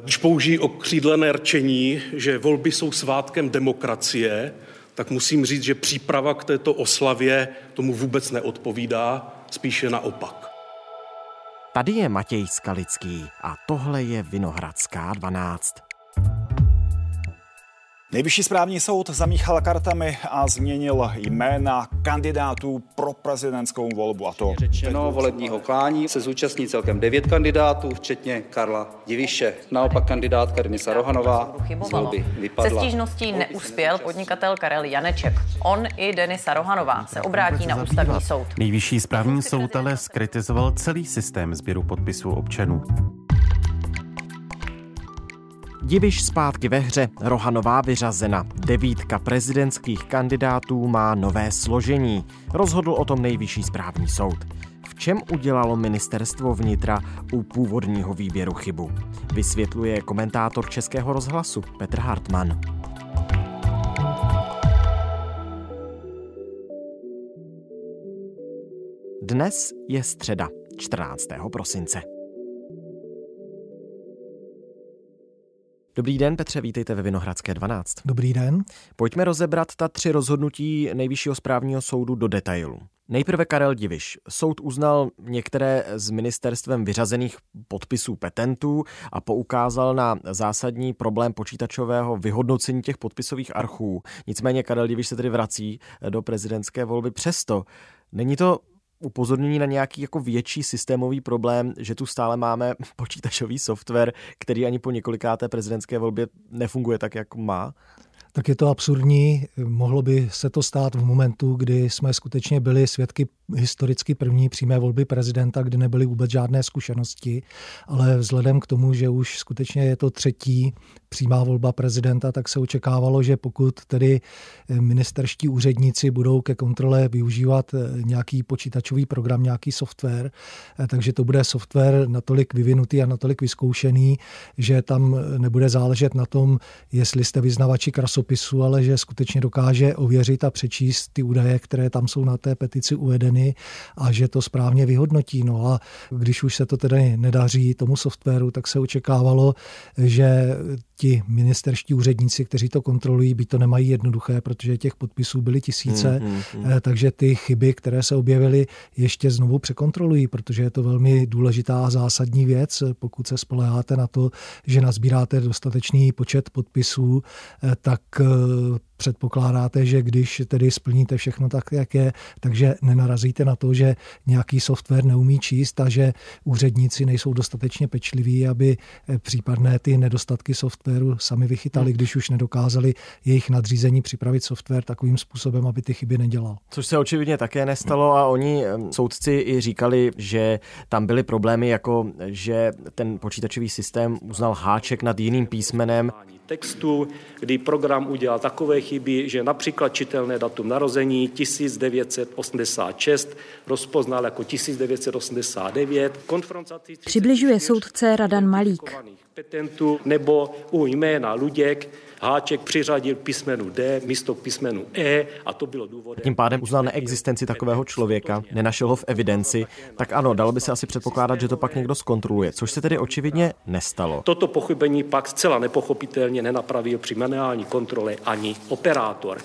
Když použijí okřídlené rčení, že volby jsou svátkem demokracie, tak musím říct, že příprava k této oslavě tomu vůbec neodpovídá, spíše naopak. Tady je Matěj Skalický a tohle je Vinohradská 12. Nejvyšší správní soud zamíchal kartami a změnil jména kandidátů pro prezidentskou volbu. A to řečeno volebního klání se zúčastní celkem devět kandidátů, včetně Karla Diviše. Naopak kandidátka Denisa Rohanová z volby vypadla. Se stížností neuspěl podnikatel Karel Janeček. On i Denisa Rohanová se obrátí na ústavní soud. Nejvyšší správní soud ale skritizoval celý systém sběru podpisů občanů. Diviš zpátky ve hře, Rohanová vyřazena. Devítka prezidentských kandidátů má nové složení. Rozhodl o tom nejvyšší správní soud. V čem udělalo ministerstvo vnitra u původního výběru chybu? Vysvětluje komentátor Českého rozhlasu Petr Hartmann. Dnes je středa, 14. prosince. Dobrý den, Petře, vítejte ve Vinohradské 12. Dobrý den. Pojďme rozebrat ta tři rozhodnutí Nejvyššího správního soudu do detailu. Nejprve Karel Diviš. Soud uznal některé z ministerstvem vyřazených podpisů petentů a poukázal na zásadní problém počítačového vyhodnocení těch podpisových archů. Nicméně Karel Diviš se tedy vrací do prezidentské volby přesto. Není to upozornění na nějaký jako větší systémový problém, že tu stále máme počítačový software, který ani po několikáté prezidentské volbě nefunguje tak, jak má? tak je to absurdní. Mohlo by se to stát v momentu, kdy jsme skutečně byli svědky historicky první přímé volby prezidenta, kdy nebyly vůbec žádné zkušenosti, ale vzhledem k tomu, že už skutečně je to třetí přímá volba prezidenta, tak se očekávalo, že pokud tedy ministerští úředníci budou ke kontrole využívat nějaký počítačový program, nějaký software, takže to bude software natolik vyvinutý a natolik vyzkoušený, že tam nebude záležet na tom, jestli jste vyznavači krasu časopisu, ale že skutečně dokáže ověřit a přečíst ty údaje, které tam jsou na té petici uvedeny a že to správně vyhodnotí. No a když už se to tedy nedaří tomu softwaru, tak se očekávalo, že ti ministerští úředníci, kteří to kontrolují, by to nemají jednoduché, protože těch podpisů byly tisíce, mm, mm, mm. takže ty chyby, které se objevily, ještě znovu překontrolují, protože je to velmi důležitá a zásadní věc. Pokud se spoleháte na to, že nazbíráte dostatečný počet podpisů, eh, tak předpokládáte, že když tedy splníte všechno tak, jak je, takže nenarazíte na to, že nějaký software neumí číst a že úředníci nejsou dostatečně pečliví, aby eh, případné ty nedostatky softwaru sami vychytali, hmm. když už nedokázali jejich nadřízení připravit software takovým způsobem, aby ty chyby nedělal. Což se očividně také nestalo a oni soudci i říkali, že tam byly problémy jako, že ten počítačový systém uznal háček nad jiným písmenem textu, kdy program udělal takové chyby, že například čitelné datum narození 1986 rozpoznal jako 1989. Přibližuje soudce Radan Malík. Nebo u jména Luděk háček přiřadil písmenu D místo písmenu E a to bylo důvodem. Tím pádem uznal neexistenci takového člověka, nenašel ho v evidenci, tak ano, dalo by se asi předpokládat, že to pak někdo zkontroluje, což se tedy očividně nestalo. Toto pochybení pak zcela nepochopitelně nenapravil při manuální kontrole ani operátor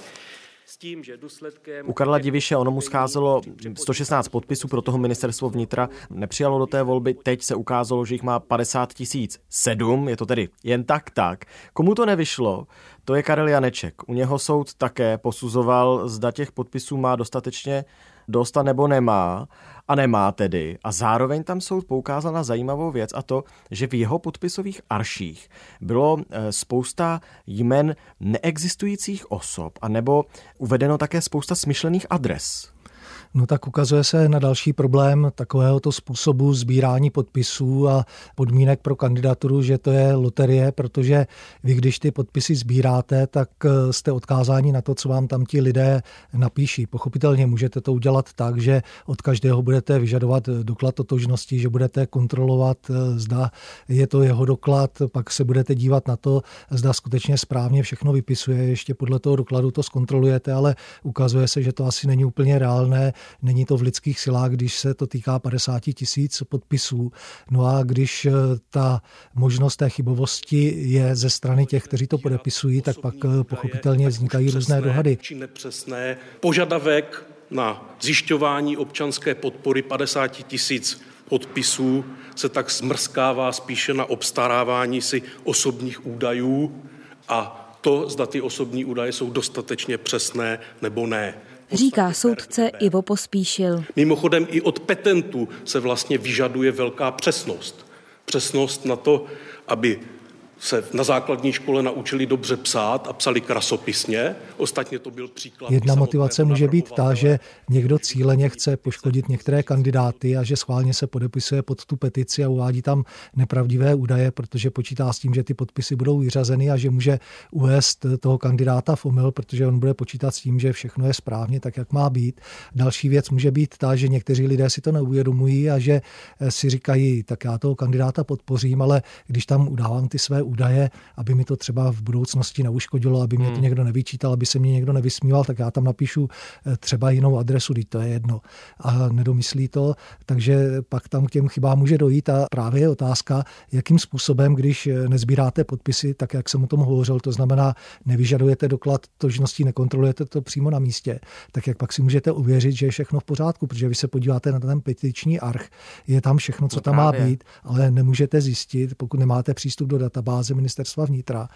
tím, že důsledkem... U Karla Diviše ono mu scházelo 116 podpisů, pro toho ministerstvo vnitra nepřijalo do té volby. Teď se ukázalo, že jich má 50 tisíc. Sedm, je to tedy jen tak tak. Komu to nevyšlo, to je Karel Janeček. U něho soud také posuzoval, zda těch podpisů má dostatečně dost a nebo nemá a nemá tedy. A zároveň tam soud poukázal na zajímavou věc a to, že v jeho podpisových arších bylo eh, spousta jmen neexistujících osob a nebo uvedeno také spousta smyšlených adres. No tak ukazuje se na další problém takovéhoto způsobu sbírání podpisů a podmínek pro kandidaturu, že to je loterie, protože vy, když ty podpisy sbíráte, tak eh, jste odkázáni na to, co vám tam ti lidé napíší. Pochopitelně můžete to udělat tak, že od každého budete vyžadovat doklad totožnosti, že budete kontrolovat, eh, zda je to jeho doklad, pak se budete dívat na to, zda skutečně správně všechno vypisuje, ještě podle toho dokladu to zkontrolujete, ale ukazuje se, že to asi není úplně reálné, není to v lidských silách, když se to týká 50 tisíc podpisů. No a když eh, ta možnost té chybovosti je ze strany těch, kteří to podepisují, tak pak eh, pochopitelně vznikají různé dohady. Či nepřesné. Požadavek na zjišťování občanské podpory 50 tisíc podpisů se tak zmrskává spíše na obstarávání si osobních údajů a to, zda ty osobní údaje jsou dostatečně přesné nebo ne. Říká soudce Ivo Pospíšil. Mimochodem i od petentů se vlastně vyžaduje velká přesnost. Přesnost na to, aby se na základní škole naučili dobře psát a psali krasopisně. Ostatně to byl příklad. Jedna motivace může být ta, že někdo cíleně chce poškodit některé kandidáty a že schválně se podepisuje pod tu petici a uvádí tam nepravdivé údaje, protože počítá s tím, že ty podpisy budou vyřazeny a že může uvést toho kandidáta v omyl, protože on bude počítat s tím, že všechno je správně tak, jak má být. Další věc může být ta, že někteří lidé si to neuvědomují a že si říkají, tak já toho kandidáta podpořím, ale když tam udávám ty své údaje, aby mi to třeba v budoucnosti neuškodilo, aby mě to hmm. někdo nevyčítal, aby se mě někdo nevysmíval, tak já tam napíšu eh, třeba jinou adresu, teď to je jedno. A nedomyslí to, takže pak tam k těm chybám může dojít a právě je otázka, jakým způsobem, když eh, nezbíráte podpisy, tak jak jsem o tom hovořil, to znamená, nevyžadujete doklad tožností, nekontrolujete to přímo na místě, tak jak pak si můžete uvěřit, že je všechno v pořádku, protože vy se podíváte na ten petiční arch, je tam všechno, co no tam má být, ale nemůžete zjistit, pokud nemáte přístup do databáze, databáze ministerstva vnitra,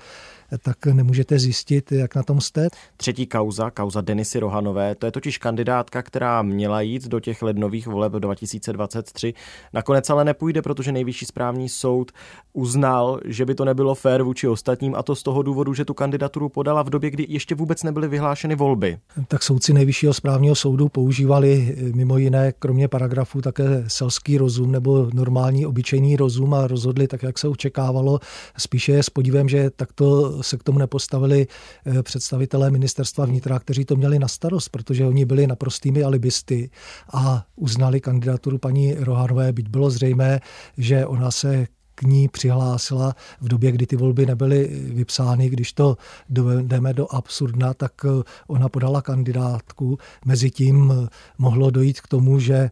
tak nemůžete zjistit, jak na tom jste. Třetí kauza, kauza Denisy Rohanové, to je totiž kandidátka, která měla jít do těch lednových voleb 2023. Nakonec ale nepůjde, protože nejvyšší správní soud uznal, že by to nebylo fér vůči ostatním a to z toho důvodu, že tu kandidaturu podala v době, kdy ještě vůbec nebyly vyhlášeny volby. Tak soudci nejvyššího správního soudu používali mimo jiné, kromě paragrafů, také selský rozum nebo normální obyčejný rozum a rozhodli tak, jak se očekávalo. Spíše s podívem, že takto se k tomu nepostavili eh, představitelé ministerstva vnitra, kteří to měli na starost, protože oni byli naprostými alibisty a uznali kandidaturu paní Rohanové, byť bylo zřejmé, že ona se k ní přihlásila v době, kdy ty volby nebyly vypsány. Když to jdeme do absurdna, tak eh, ona podala kandidátku. Mezitím eh, mohlo dojít k tomu, že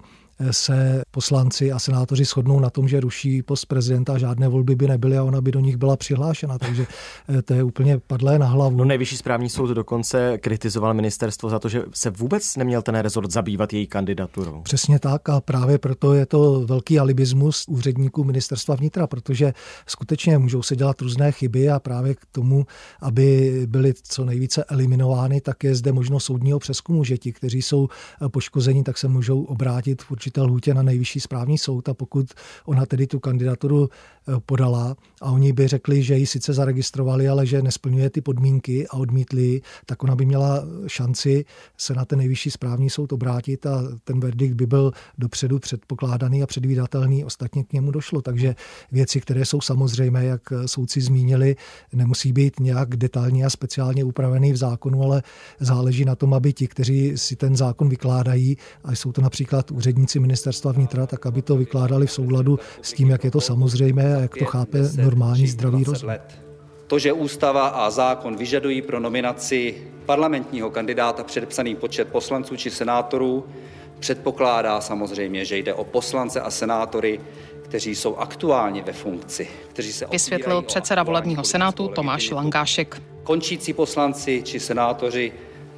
se poslanci a senátoři shodnou na tom, že ruší post prezidenta, žádné volby by nebyly a ona by do nich byla přihlášena. Takže eh, to je úplně padlé na hlavu. No nejvyšší správní soud dokonce kritizoval ministerstvo za to, že se vůbec neměl ten rezort zabývat její kandidaturou. Přesně tak a právě proto je to velký alibismus úředníků ministerstva vnitra, protože skutečně můžou se dělat různé chyby a právě k tomu, aby byly co nejvíce eliminovány, tak je zde možnost soudního přeskumu, že ti, kteří jsou poškozeni, tak se můžou obrátit v určité lhůtě na nejvyšší správní soud a pokud ona tedy tu kandidaturu eh, podala a oni by řekli, že ji sice zaregistrovali, ale že nesplňuje ty podmínky a odmítli, tak ona by měla šanci se na ten nejvyšší správní soud obrátit a ten verdikt by byl dopředu předpokládaný a předvídatelný, ostatně k němu došlo. Takže věci, které jsou samozřejmé, jak soudci zmínili, nemusí být nějak detailně a speciálně upravený v zákonu, ale záleží na tom, aby ti, kteří si ten zákon vykládají, a jsou to například úředníci ministerstva vnitra, tak aby to vykládali v souladu s tím, jak je to samozřejmé a jak to chápe normální zdravý rozum. To, že ústava a zákon vyžadují pro nominaci parlamentního kandidáta předepsaný počet poslanců či senátorů, předpokládá samozřejmě, že jde o poslance a senátory, kteří jsou aktuálně ve funkci, kteří se Vysvětlil předseda volebního senátu Tomáš Langášek. Končící poslanci či senátoři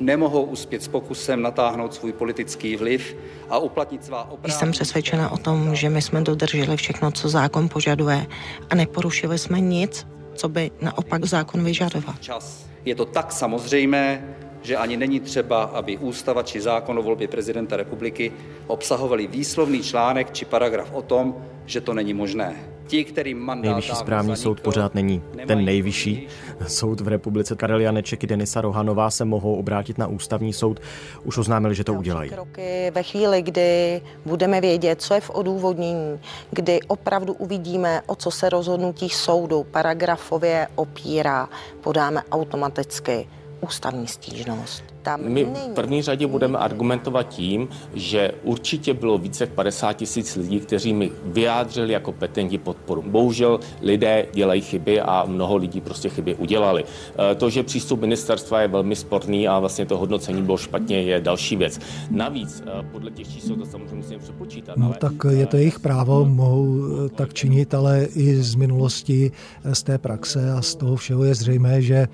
nemohou uspět s pokusem natáhnout svůj politický vliv a uplatnit svá oprávnění. Jsem přesvědčena o tom, že my jsme dodrželi všechno, co zákon požaduje a neporušili jsme nic, co by naopak zákon vyžadoval. Čas. Je to tak samozřejmé, že ani není třeba, aby ústava či zákon o volbě prezidenta republiky obsahovaly výslovný článek či paragraf o tom, že to není možné. Ti, kterým mandát nejvyšší správní soud pořád není ten nejvyšší. Soud v republice Karel Janeček i Denisa Rohanová se mohou obrátit na ústavní soud. Už oznámili, že to udělají. Kroky ve chvíli, kdy budeme vědět, co je v odůvodnění, kdy opravdu uvidíme, o co se rozhodnutí soudu paragrafově opírá, podáme automaticky ústavní stížnost. Tam My v první řadě budeme argumentovat tím, že určitě bylo více jak 50 tisíc lidí, kteří mi vyjádřili jako petenti podporu. Bohužel lidé dělají chyby a mnoho lidí prostě chyby udělali. E, to, že přístup ministerstva je velmi sporný a vlastně to hodnocení bylo špatně, je další věc. Navíc e, podle těch čísel to samozřejmě musíme přepočítat. No ale... tak je to jejich právo, mohou e, tak činit, ale i z minulosti, z té praxe a z toho všeho je zřejmé, že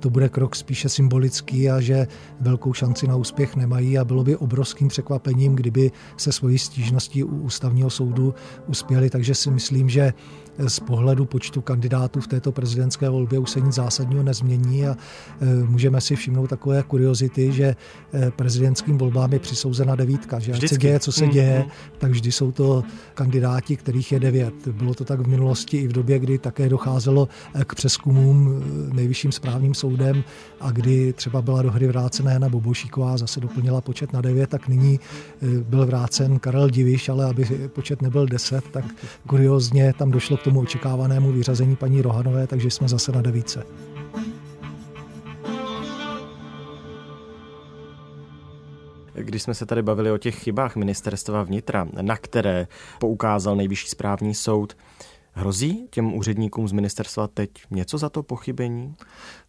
to bude krok spíše symbolický a že velkou šanci na úspěch nemají a bylo by obrovským překvapením, kdyby se svojí stížností u ústavního soudu uspěli. Takže si myslím, že z pohledu počtu kandidátů v této prezidentské volbě už se nic zásadního nezmění a e, můžeme si všimnout takové kuriozity, že e, prezidentským volbám je přisouzena devítka, že ať se děje, co se mm, děje, mm. tak vždy jsou to kandidáti, kterých je devět. Bylo to tak v minulosti i v době, kdy také docházelo e, k přeskumům nejvyšším správním soudem a kdy třeba byla do hry vrácena Jana Bobošíková, zase doplnila počet na devět, tak nyní byl vrácen Karel Diviš, ale aby počet nebyl deset, tak kuriozně tam došlo k tomu očekávanému vyřazení paní Rohanové, takže jsme zase na devíce. Když jsme se tady bavili o těch chybách ministerstva vnitra, na které poukázal nejvyšší správní soud, Hrozí těm úředníkům z ministerstva teď něco za to pochybení?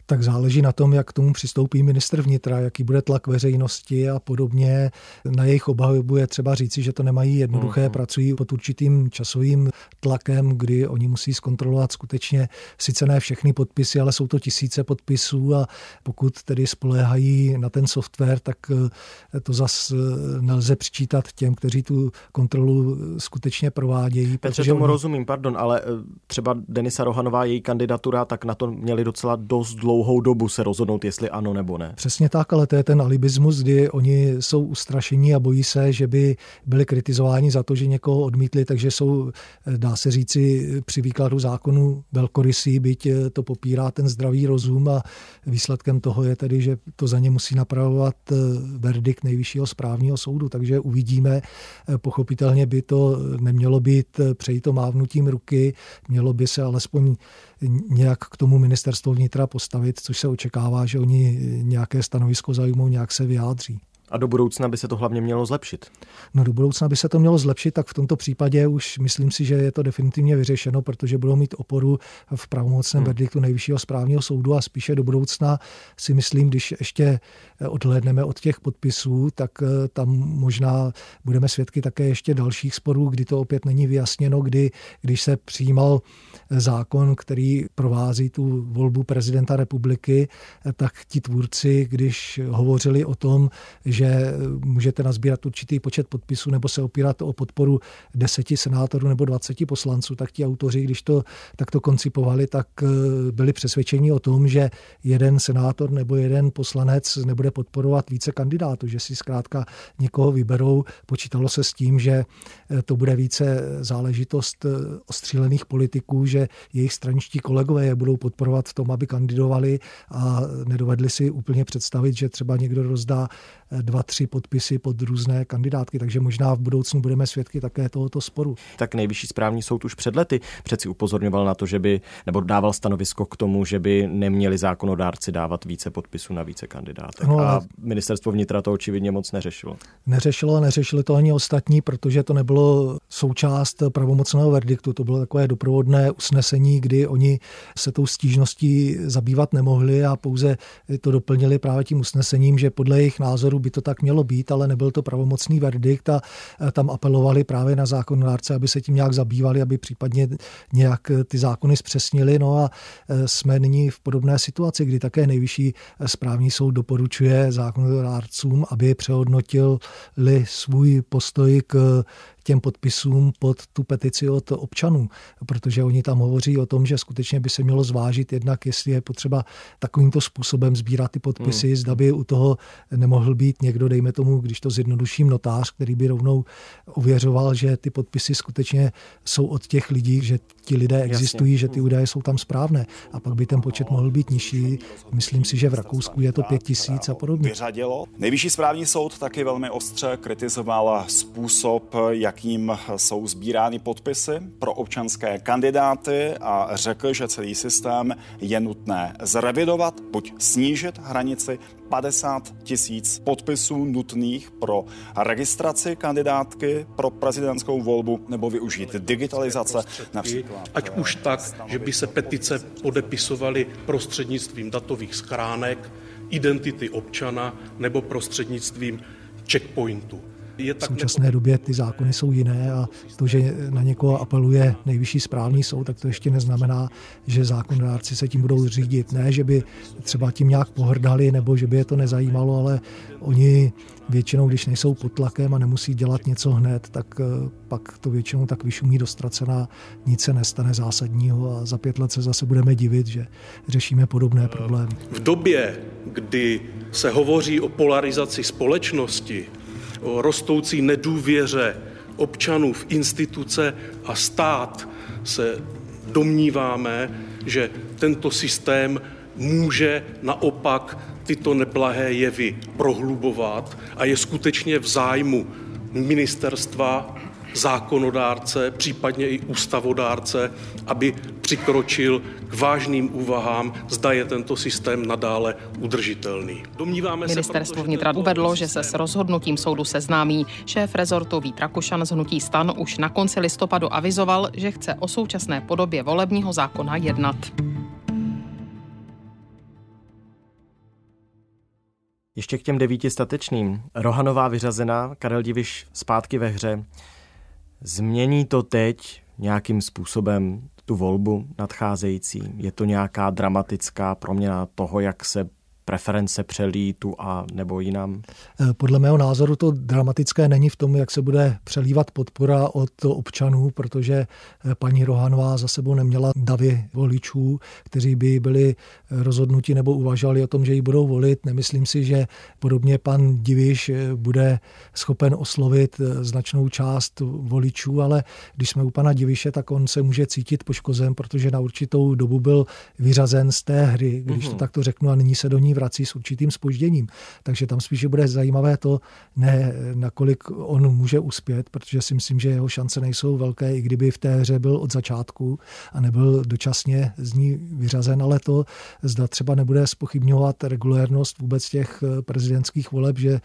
Tak záleží na tom, jak k tomu přistoupí ministr vnitra, jaký bude tlak veřejnosti a podobně. Na jejich obavu je třeba říci, že to nemají jednoduché, mm-hmm. pracují pod určitým časovým tlakem, kdy oni musí zkontrolovat skutečně sice ne všechny podpisy, ale jsou to tisíce podpisů a pokud tedy spoléhají na ten software, tak eh, to zas eh, nelze přičítat těm, kteří tu kontrolu skutečně provádějí. Petře, tomu oni... rozumím, pardon, ale eh, třeba Denisa Rohanová, její kandidatura, tak na to měli docela dost dlouho dlouhou dobu se rozhodnout, jestli ano nebo ne. Přesně tak, ale to je ten alibismus, kdy oni jsou ustrašení a bojí se, že by byli kritizováni za to, že někoho odmítli, takže jsou, dá se říci, při výkladu zákonu velkorysí, byť to popírá ten zdravý rozum a výsledkem toho je tedy, že to za ně musí napravovat eh, verdikt nejvyššího správního soudu, takže uvidíme. Eh, pochopitelně by to nemělo být eh, přejito mávnutím ruky, mělo by se alespoň nějak k tomu ministerstvo vnitra postavit, což se očekává, že oni nějaké stanovisko zajímou, nějak se vyjádří. A do budoucna by se to hlavně mělo zlepšit? No do budoucna by se to mělo zlepšit, tak v tomto případě už myslím si, že je to definitivně vyřešeno, protože budou mít oporu v pravomocném hmm. verdiktu nejvyššího správního soudu a spíše do budoucna si myslím, když ještě odhlédneme od těch podpisů, tak eh, tam možná budeme svědky také ještě dalších sporů, kdy to opět není vyjasněno, kdy, když se přijímal zákon, který provází tu volbu prezidenta republiky, eh, tak ti tvůrci, když hovořili o tom, že můžete nazbírat určitý počet podpisů nebo se opírat o podporu deseti senátorů nebo dvaceti poslanců, tak ti autoři, když to takto koncipovali, tak eh, byli přesvědčeni o tom, že jeden senátor nebo jeden poslanec nebude podporovat více kandidátů, že si zkrátka někoho vyberou. Počítalo se s tím, že eh, to bude více záležitost eh, ostřílených politiků, že jejich straničtí kolegové je budou podporovat v tom, aby kandidovali a nedovedli si úplně představit, že třeba někdo rozdá dva, tři podpisy pod různé kandidátky, takže možná v budoucnu budeme svědky také tohoto sporu. Tak nejvyšší správní soud už před lety přeci upozorňoval na to, že by, nebo dával stanovisko k tomu, že by neměli zákonodárci dávat více podpisů na více kandidátek. No, a ministerstvo vnitra to očividně moc neřešilo. Neřešilo a neřešili to ani ostatní, protože to nebylo součást pravomocného verdiktu. To bylo takové doprovodné usnesení, kdy oni se tou stížností zabývat nemohli a pouze to doplnili právě tím usnesením, že podle jejich názoru by to tak mělo být, ale nebyl to pravomocný verdikt a tam apelovali právě na zákonodárce, aby se tím nějak zabývali, aby případně nějak ty zákony zpřesnili. No a e, jsme nyní v podobné situaci, kdy také nejvyšší správní soud doporučuje zákonodárcům, aby přehodnotili svůj postoj k těm podpisům pod tu petici od občanů, protože oni tam hovoří o tom, že skutečně by se mělo zvážit jednak, jestli je potřeba takovýmto způsobem sbírat ty podpisy, hmm. zda by u toho nemohl být někdo, dejme tomu, když to zjednoduším, notář, který by rovnou ověřoval, že ty podpisy skutečně jsou od těch lidí, že ti lidé existují, Jasně. že ty údaje jsou tam správné. A pak by ten počet mohl být nižší. Myslím si, že v Rakousku je to pět tisíc a podobně. Vyřadilo. Nejvyšší správní soud taky velmi ostře kritizoval způsob, jak jakým jsou sbírány podpisy pro občanské kandidáty a řekl, že celý systém je nutné zrevidovat, buď snížit hranici 50 tisíc podpisů nutných pro registraci kandidátky pro prezidentskou volbu nebo využít digitalizace například. Ať už tak, že by se petice podepisovaly prostřednictvím datových schránek, identity občana nebo prostřednictvím checkpointu. V současné době ty zákony jsou jiné a to, že na někoho apeluje nejvyšší správní soud, tak to ještě neznamená, že zákonodárci se tím budou řídit. Ne, že by třeba tím nějak pohrdali nebo že by je to nezajímalo, ale oni většinou, když nejsou pod tlakem a nemusí dělat něco hned, tak eh, pak to většinou tak vyšumí dostracená, nic se nestane zásadního a za pět let se zase budeme divit, že řešíme podobné problémy. V době, kdy se hovoří o polarizaci společnosti, o rostoucí nedůvěře občanů v instituce a stát se domníváme, že tento systém může naopak tyto neblahé jevy prohlubovat a je skutečně v zájmu ministerstva zákonodárce, případně i ústavodárce, aby přikročil k vážným úvahám, zda je tento systém nadále udržitelný. Domníváme Ministerstvo vnitra uvedlo, že se s rozhodnutím soudu seznámí. Šéf rezortu Vít Rakušan z Hnutí stan už na konci listopadu avizoval, že chce o současné podobě volebního zákona jednat. Ještě k těm devíti statečným. Rohanová vyřazená, Karel Diviš zpátky ve hře. Změní to teď nějakým způsobem tu volbu nadcházející? Je to nějaká dramatická proměna toho, jak se preference přelí tu a nebo jinam? Eh, podle mého názoru to dramatické není v tom, jak se bude přelívat podpora od občanů, protože eh, paní Rohanová za sebou neměla davy voličů, kteří by byli rozhodnuti nebo uvažovali o tom, že ji budou volit. Nemyslím si, že podobně pan Diviš eh, bude schopen oslovit značnou část voličů, ale když jsme u pana Diviše, tak on se může cítit poškozen, protože na určitou dobu byl vyřazen z té hry, když to mhm. takto řeknu, a nyní se do ní vrací s určitým spožděním. Takže tam spíše bude zajímavé to, ne nakolik on může uspět, protože si myslím, že jeho šance nejsou velké, i kdyby v té hře byl od začátku a nebyl dočasně z ní vyřazen, ale to zda třeba nebude spochybňovat regulérnost vůbec těch prezidentských voleb, že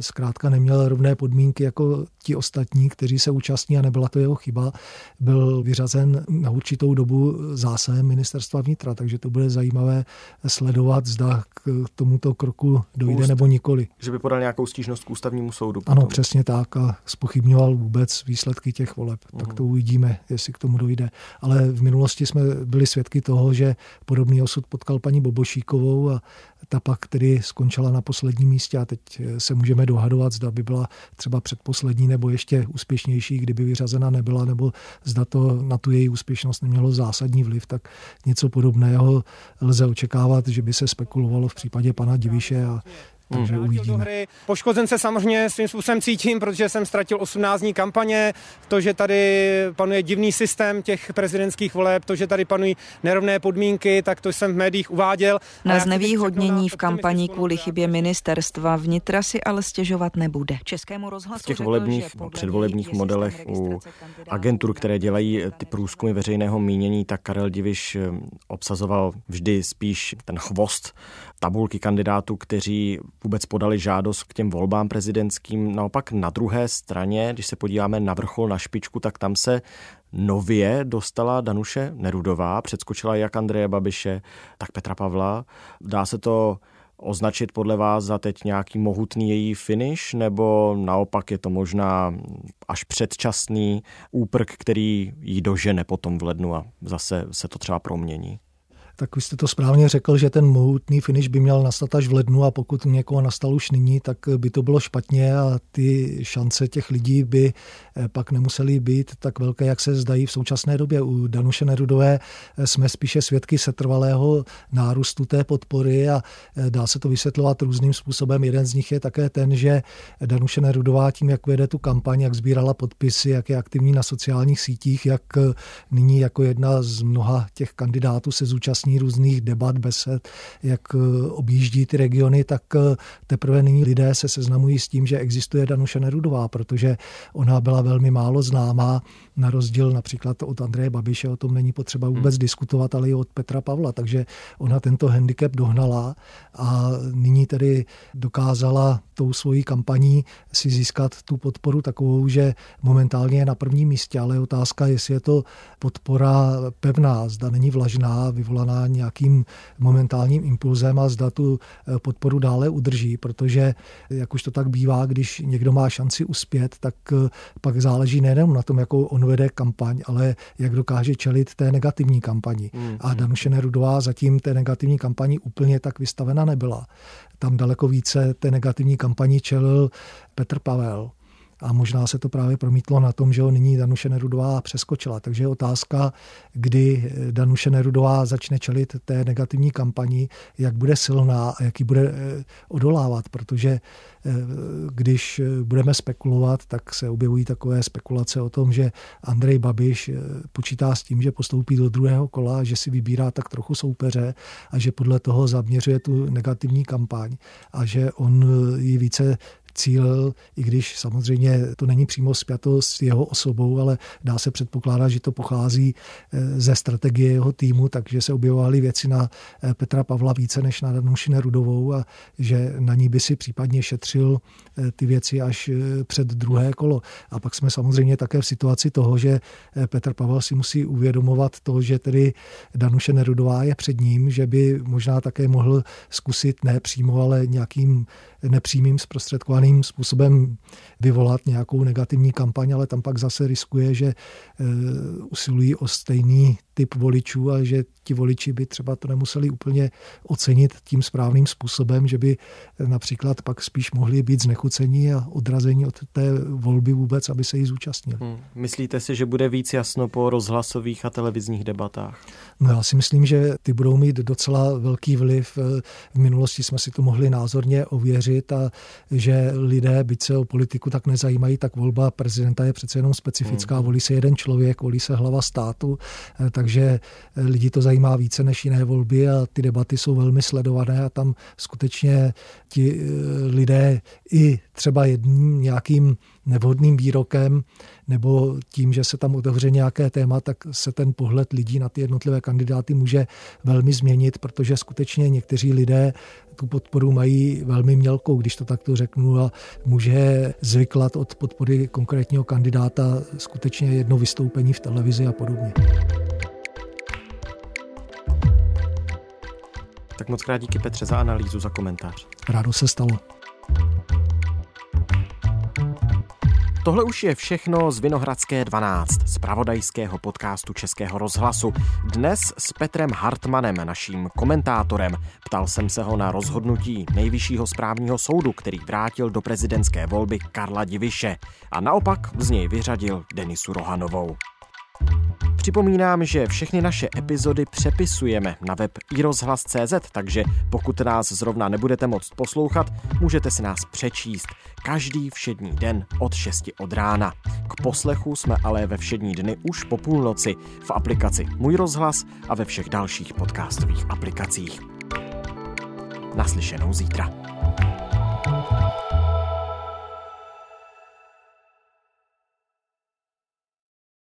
zkrátka neměl rovné podmínky jako ti ostatní, kteří se účastní a nebyla to jeho chyba, byl vyřazen na určitou dobu zásahem ministerstva vnitra, takže to bude zajímavé sledovat, zda k tomuto kroku dojde Úst, nebo nikoli. Že by podal nějakou stížnost k ústavnímu soudu. Potom. Ano, přesně tak a spochybňoval vůbec výsledky těch voleb. Uh-huh. Tak mhm. to uvidíme, jestli k tomu dojde. Ale v minulosti jsme byli svědky toho, že podobný osud potkal paní Bobošíkovou a ta pak tedy skončila na posledním místě a teď se můžeme dohadovat, zda by byla třeba předposlední nebo ještě úspěšnější, kdyby vyřazena nebyla, nebo zda to na tu její úspěšnost nemělo zásadní vliv, tak něco podobného lze očekávat, že by se spekulovalo v případě pana Diviše a takže hmm. uvidíme. Hry. Poškozen se samozřejmě svým způsobem cítím, protože jsem ztratil 18 dní kampaně, to, že tady panuje divný systém těch prezidentských voleb, to, že tady panují nerovné podmínky, tak to jsem v médiích uváděl. Na znevýhodnění v kampani kvůli chybě ministerstva vnitra si ale stěžovat nebude. Českému rozhlasu v těch volebních, předvolebních modelech u agentur, které dělají ty průzkumy veřejného mínění, tak Karel Diviš eh, obsazoval vždy spíš ten chvost tabulky kandidátů, kteří vůbec podali žádost k těm volbám prezidentským. Naopak na druhé straně, když se podíváme na vrchol, na špičku, tak tam se nově dostala Danuše Nerudová, předskočila jak Andreje Babiše, tak Petra Pavla. Dá se to označit podle vás za teď nějaký mohutný její finish, nebo naopak je to možná až předčasný úprk, který jí dožene potom v lednu a zase se to třeba promění? Tak vy jste to správně řekl, že ten mohutný finish by měl nastat až v lednu a pokud někoho nastal už nyní, tak by to bylo špatně a ty šance těch lidí by eh, pak nemusely být tak velké, jak se zdají v současné době. U Danuše Nerudové eh, jsme spíše svědky setrvalého nárůstu té podpory a eh, dá se to vysvětlovat různým způsobem. Jeden z nich je také ten, že Danuše Nerudová tím, jak vede tu kampaň, jak sbírala podpisy, jak je aktivní na sociálních sítích, jak nyní jako jedna z mnoha těch kandidátů se zúčastní účastní různých debat, besed, jak objíždí ty regiony, tak teprve nyní lidé se seznamují s tím, že existuje Danuše Nerudová, protože ona byla velmi málo známá, na rozdíl například od Andreje Babiše, o tom není potřeba vůbec hmm. diskutovat, ale i od Petra Pavla, takže ona tento handicap dohnala a nyní tedy dokázala tou svojí kampaní si získat tu podporu takovou, že momentálně je na prvním místě, ale je otázka, jestli je to podpora pevná, zda není vlažná, vyvolaná nějakým momentálním impulzem a zda tu eh, podporu dále udrží, protože jak už to tak bývá, když někdo má šanci uspět, tak eh, pak záleží nejen na tom, jakou on vede kampaň, ale jak dokáže čelit té negativní kampani. Hmm. A Danuše Nerudová zatím té negativní kampani úplně tak vystavena nebyla. Tam daleko více té negativní kampani čelil Petr Pavel. A možná se to právě promítlo na tom, že ho nyní Danuše Nerudová přeskočila. Takže je otázka, kdy Danuše Nerudová začne čelit té negativní kampani, jak bude silná a jak ji bude eh, odolávat, protože Eh, když eh, budeme spekulovat, tak se objevují takové spekulace o tom, že Andrej Babiš eh, počítá s tím, že postoupí do druhého kola, že si vybírá tak trochu soupeře a že podle toho zaměřuje tu negativní kampaň a že on ji více cíl, i když samozřejmě to není přímo spjato s jeho osobou, ale dá se předpokládat, že to pochází eh, ze strategie jeho týmu, takže se objevovaly věci na eh, Petra Pavla více než na Danuši Nerudovou a že na ní by si případně šetřil eh, ty věci až před druhé kolo. A pak jsme samozřejmě také v situaci toho, že Petr Pavel si musí uvědomovat to, že tedy Danuše Nerudová je před ním, že by možná také mohl zkusit ne přímo, ale nějakým nepřímým zprostředkovaným způsobem vyvolat nějakou negativní kampaň, ale tam pak zase riskuje, že eh, usilují o stejný typ voličů a že ti voliči by třeba to nemuseli úplně ocenit tím správným způsobem, že by například pak spíš mohli být znechucení a odrazení od té volby vůbec, aby se jí zúčastnili. Hmm. Myslíte si, že bude víc jasno po rozhlasových a televizních debatách? No já si myslím, že ty budou mít docela velký vliv. V minulosti jsme si to mohli názorně ověřit a že lidé, byť se o politiku tak nezajímají, tak volba prezidenta je přece jenom specifická. Hmm. Volí se jeden člověk, volí se hlava státu, takže lidi to zajímá více než jiné volby a ty debaty jsou velmi sledované a tam skutečně ti eh, lidé i třeba jedním nějakým nevhodným výrokem nebo tím, že se tam otevře nějaké téma, tak se ten pohled lidí na ty jednotlivé kandidáty může velmi změnit, protože skutečně někteří lidé tu podporu mají velmi mělkou, když to takto řeknu, a může zvyklat od podpory konkrétního kandidáta skutečně jedno vystoupení v televizi a podobně. Tak moc krát díky Petře za analýzu, za komentář. Rádo se stalo. Tohle už je všechno z Vinohradské 12, z pravodajského podcastu Českého rozhlasu. Dnes s Petrem Hartmanem, naším komentátorem. Ptal jsem se ho na rozhodnutí Nejvyššího správního soudu, který vrátil do prezidentské volby Karla Diviše a naopak z něj vyřadil Denisu Rohanovou. Připomínám, že všechny naše epizody přepisujeme na web iRozhlas.cz, takže pokud nás zrovna nebudete moct poslouchat, můžete si nás přečíst každý všední den od 6 od rána. K poslechu jsme ale ve všední dny už po půlnoci v aplikaci Můj rozhlas a ve všech dalších podcastových aplikacích. Naslyšenou zítra.